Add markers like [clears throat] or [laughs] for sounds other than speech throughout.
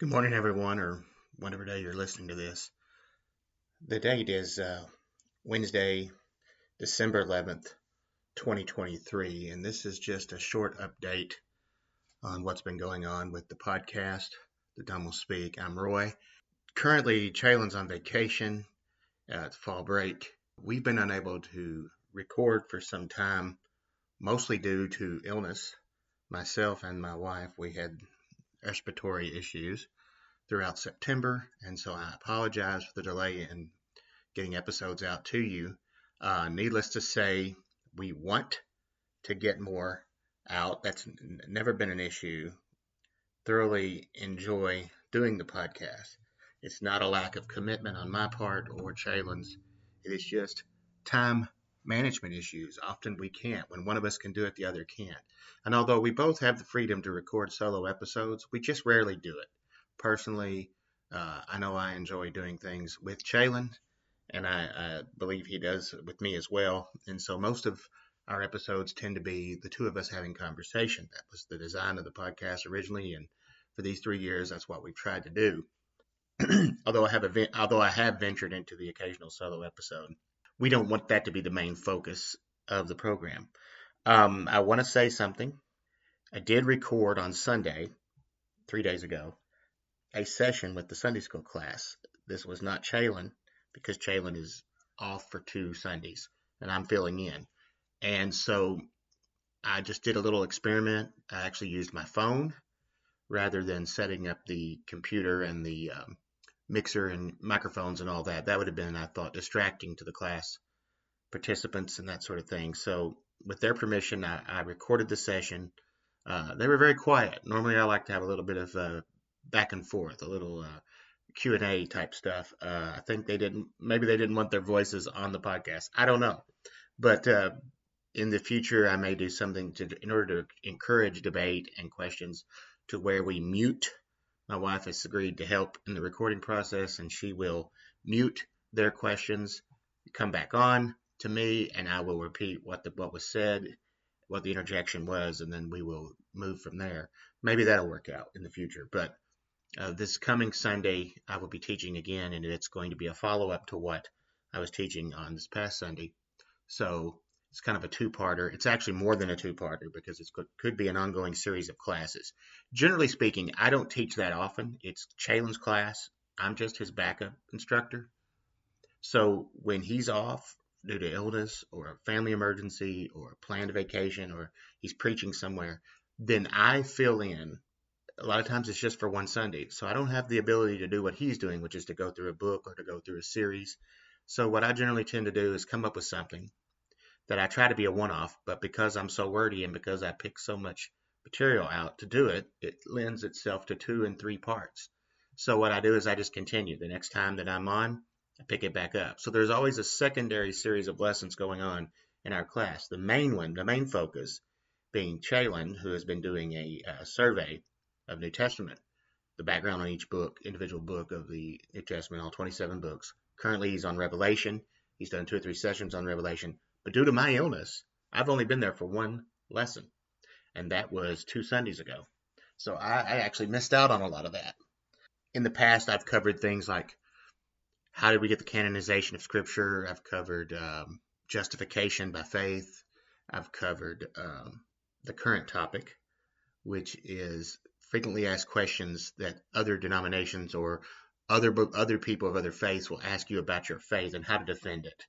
Good morning, everyone, or whatever day you're listening to this. The date is uh, Wednesday, December 11th, 2023, and this is just a short update on what's been going on with the podcast, The Dumb Will Speak. I'm Roy. Currently, Chalen's on vacation. at fall break. We've been unable to record for some time, mostly due to illness. Myself and my wife, we had respiratory issues throughout September, and so I apologize for the delay in getting episodes out to you. Uh, needless to say, we want to get more out. That's n- never been an issue. Thoroughly enjoy doing the podcast. It's not a lack of commitment on my part or Chalen's. It is just time management issues. Often we can't. When one of us can do it, the other can't. And although we both have the freedom to record solo episodes, we just rarely do it. Personally, uh, I know I enjoy doing things with Chalen, and I, I believe he does with me as well. And so most of our episodes tend to be the two of us having conversation. That was the design of the podcast originally, and for these three years, that's what we've tried to do. [clears throat] although I have a, although I have ventured into the occasional solo episode, we don't want that to be the main focus of the program. Um, I want to say something. I did record on Sunday, three days ago, a session with the Sunday school class. This was not Chalen because Chalen is off for two Sundays and I'm filling in. And so I just did a little experiment. I actually used my phone rather than setting up the computer and the um, mixer and microphones and all that. That would have been, I thought, distracting to the class participants and that sort of thing. So, with their permission, I, I recorded the session. Uh, they were very quiet. Normally, I like to have a little bit of uh, back and forth, a little uh, Q and A type stuff. Uh, I think they didn't. Maybe they didn't want their voices on the podcast. I don't know, but uh, in the future, I may do something to in order to encourage debate and questions to where we mute my wife has agreed to help in the recording process, and she will mute their questions, come back on to me, and I will repeat what the what was said, what the interjection was, and then we will move from there. Maybe that'll work out in the future. But uh, this coming Sunday, I will be teaching again, and it's going to be a follow up to what I was teaching on this past Sunday. So it's kind of a two-parter. It's actually more than a two-parter because it could be an ongoing series of classes. Generally speaking, I don't teach that often. It's Chalen's class. I'm just his backup instructor. So when he's off due to illness or a family emergency or a planned vacation or he's preaching somewhere, then I fill in. A lot of times it's just for one Sunday. So I don't have the ability to do what he's doing, which is to go through a book or to go through a series. So what I generally tend to do is come up with something that I try to be a one off, but because I'm so wordy and because I pick so much material out to do it, it lends itself to two and three parts. So what I do is I just continue. The next time that I'm on, I pick it back up. So there's always a secondary series of lessons going on in our class. The main one, the main focus, being Chalen, who has been doing a, a survey of New Testament, the background on each book, individual book of the New Testament, all 27 books. Currently, he's on Revelation. He's done two or three sessions on Revelation. But due to my illness, I've only been there for one lesson, and that was two Sundays ago. So I, I actually missed out on a lot of that. In the past, I've covered things like how did we get the canonization of Scripture? I've covered um, justification by faith. I've covered um, the current topic, which is frequently asked questions that other denominations or other other people of other faiths will ask you about your faith and how to defend it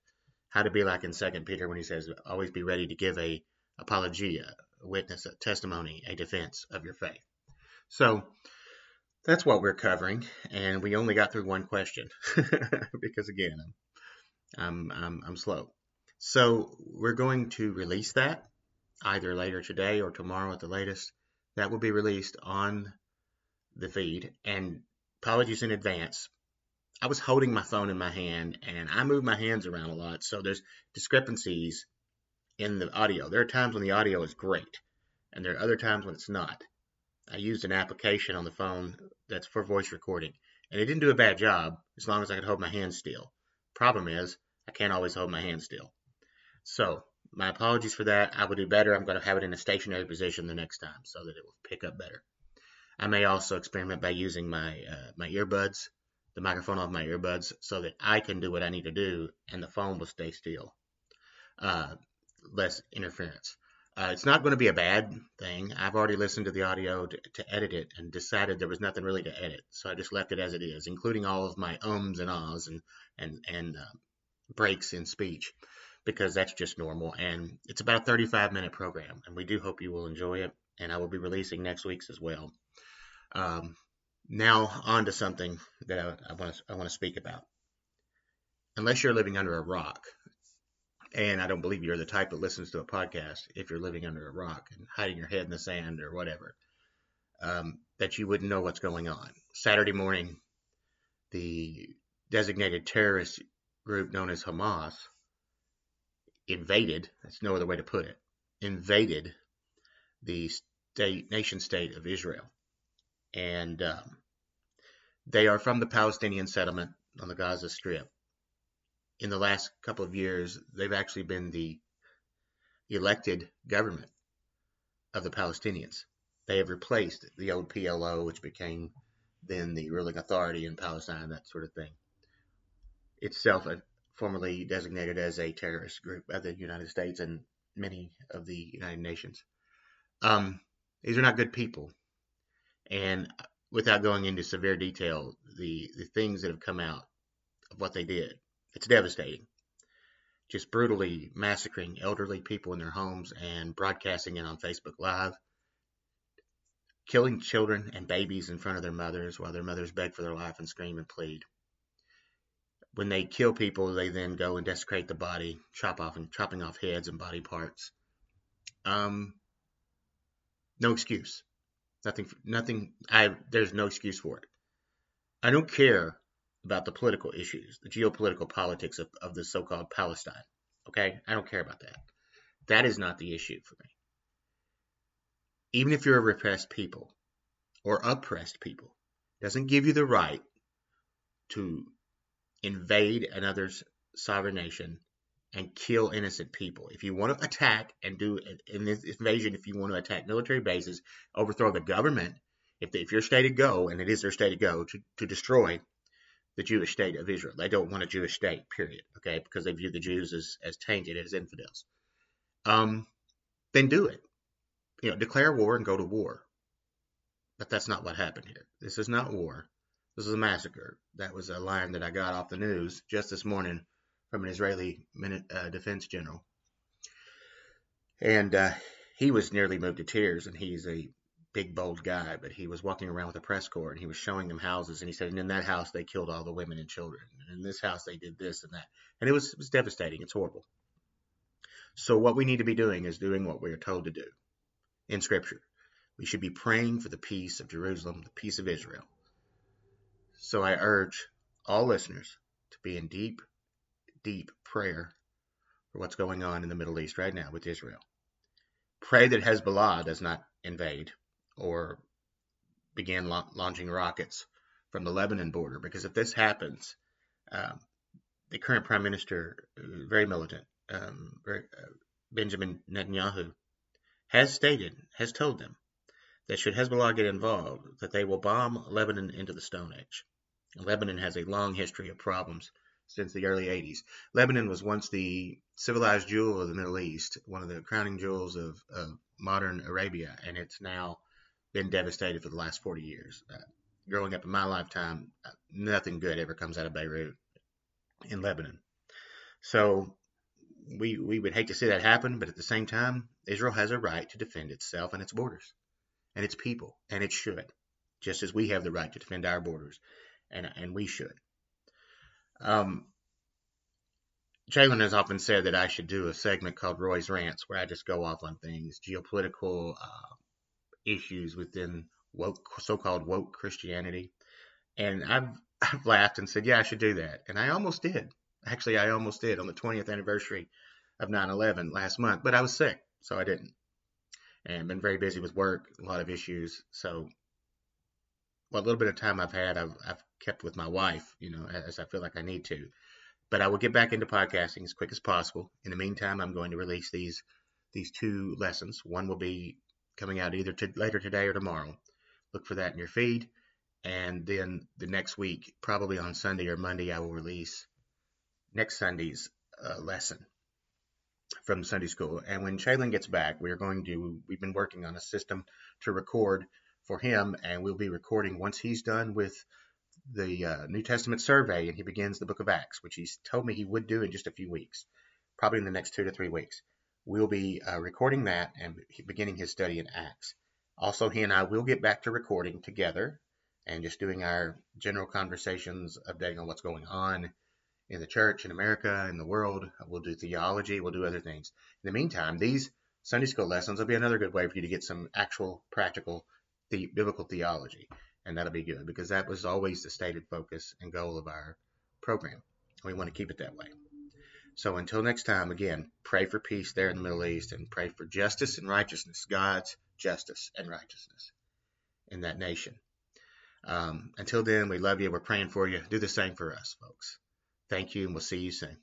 how to be like in Second Peter when he says, "Always be ready to give a apologia, a witness, a testimony, a defense of your faith." So that's what we're covering, and we only got through one question [laughs] because again, I'm, I'm I'm I'm slow. So we're going to release that either later today or tomorrow at the latest. That will be released on the feed. And apologies in advance I was holding my phone in my hand and I move my hands around a lot. So there's discrepancies in the audio. There are times when the audio is great and there are other times when it's not. I used an application on the phone that's for voice recording and it didn't do a bad job as long as I could hold my hands still. Problem is, I can't always hold my hands still. So, my apologies for that. I will do better. I'm going to have it in a stationary position the next time so that it will pick up better. I may also experiment by using my uh, my earbuds, the microphone off my earbuds, so that I can do what I need to do and the phone will stay still. Uh, less interference. Uh, it's not going to be a bad thing. I've already listened to the audio to, to, edit it and decided there was nothing really to edit, so I just left it as it is, including all of my ums and ahs and and and uh, breaks in speech, because that's just normal. And it's about a 35 minute program, and we do hope you will enjoy it. And I will be releasing next week's as well. Um, now on to something that I want to I want to speak about. Unless you're living under a rock, and I don't believe you're the type that listens to a podcast if you're living under a rock and hiding your head in the sand or whatever, um, that you wouldn't know what's going on. Saturday morning, the designated terrorist group known as Hamas invaded, that's no other way to put it, invaded the state, nation state of Israel. And um, they are from the Palestinian settlement on the Gaza Strip in the last couple of years, they've actually been the elected government of the Palestinians. They have replaced the old PLO, which became then the ruling authority in Palestine, that sort of thing. Itself uh, formerly designated as a terrorist group by the United States and many of the United Nations. Um, these are not good people. And without going into severe detail, the, the things that have come out of what they did it's devastating. Just brutally massacring elderly people in their homes and broadcasting it on Facebook Live. Killing children and babies in front of their mothers while their mothers beg for their life and scream and plead. When they kill people, they then go and desecrate the body, chop off and chopping off heads and body parts. Um, no excuse. Nothing. Nothing. I. There's no excuse for it. I don't care about the political issues, the geopolitical politics of, of the so called Palestine. Okay? I don't care about that. That is not the issue for me. Even if you're a repressed people or oppressed people, doesn't give you the right to invade another's sovereign nation and kill innocent people. If you want to attack and do in this invasion, if you want to attack military bases, overthrow the government, if, if your state to go, and it is their state to go, to, to destroy the Jewish state of Israel. They don't want a Jewish state, period. Okay, because they view the Jews as, as tainted, as infidels. Um, then do it. You know, declare war and go to war. But that's not what happened here. This is not war. This is a massacre. That was a line that I got off the news just this morning from an Israeli uh, defense general. And uh, he was nearly moved to tears, and he's a big bold guy, but he was walking around with a press corps and he was showing them houses and he said, and in that house they killed all the women and children, and in this house they did this and that, and it was it was devastating. It's horrible. So what we need to be doing is doing what we are told to do in Scripture. We should be praying for the peace of Jerusalem, the peace of Israel. So I urge all listeners to be in deep, deep prayer for what's going on in the Middle East right now with Israel. Pray that Hezbollah does not invade or began la- launching rockets from the Lebanon border. Because if this happens, um, the current prime minister, uh, very militant, um, uh, Benjamin Netanyahu, has stated, has told them that should Hezbollah get involved, that they will bomb Lebanon into the Stone Age. Lebanon has a long history of problems since the early 80s. Lebanon was once the civilized jewel of the Middle East, one of the crowning jewels of, of modern Arabia, and it's now been devastated for the last 40 years. Uh, growing up in my lifetime, uh, nothing good ever comes out of Beirut in Lebanon. So we we would hate to see that happen, but at the same time, Israel has a right to defend itself and its borders and its people, and it should, just as we have the right to defend our borders, and and we should. Um, Jalen has often said that I should do a segment called Roy's Rants, where I just go off on things, geopolitical, uh, issues within woke, so-called woke Christianity. And I've, [laughs] I've laughed and said, yeah, I should do that. And I almost did. Actually, I almost did on the 20th anniversary of 9/11 last month, but I was sick, so I didn't. And been very busy with work, a lot of issues. So, what little bit of time I've had, I've, I've kept with my wife, you know, as I feel like I need to. But I will get back into podcasting as quick as possible. In the meantime, I'm going to release these these two lessons. One will be coming out either to, later today or tomorrow. Look for that in your feed. And then the next week, probably on Sunday or Monday, I will release next Sunday's uh, lesson from Sunday school. And when Shaylin gets back, we are going to, we've been working on a system to record for him, and we'll be recording once he's done with the uh, New Testament survey and he begins the book of Acts, which he's told me he would do in just a few weeks, probably in the next two to three weeks. We'll be uh, recording that and beginning his study in Acts. Also, he and I will get back to recording together and just doing our general conversations, updating on what's going on in the church, in America, in the world. We'll do theology, we'll do other things. In the meantime, these Sunday school lessons will be another good way for you to get some actual practical the biblical theology, and that'll be good because that was always the stated focus and goal of our program. We want to keep it that way. So until next time, again, pray for peace there in the Middle East and pray for justice and righteousness, God's justice and righteousness in that nation. Um, until then, we love you. We're praying for you. Do the same for us, folks. Thank you, and we'll see you soon.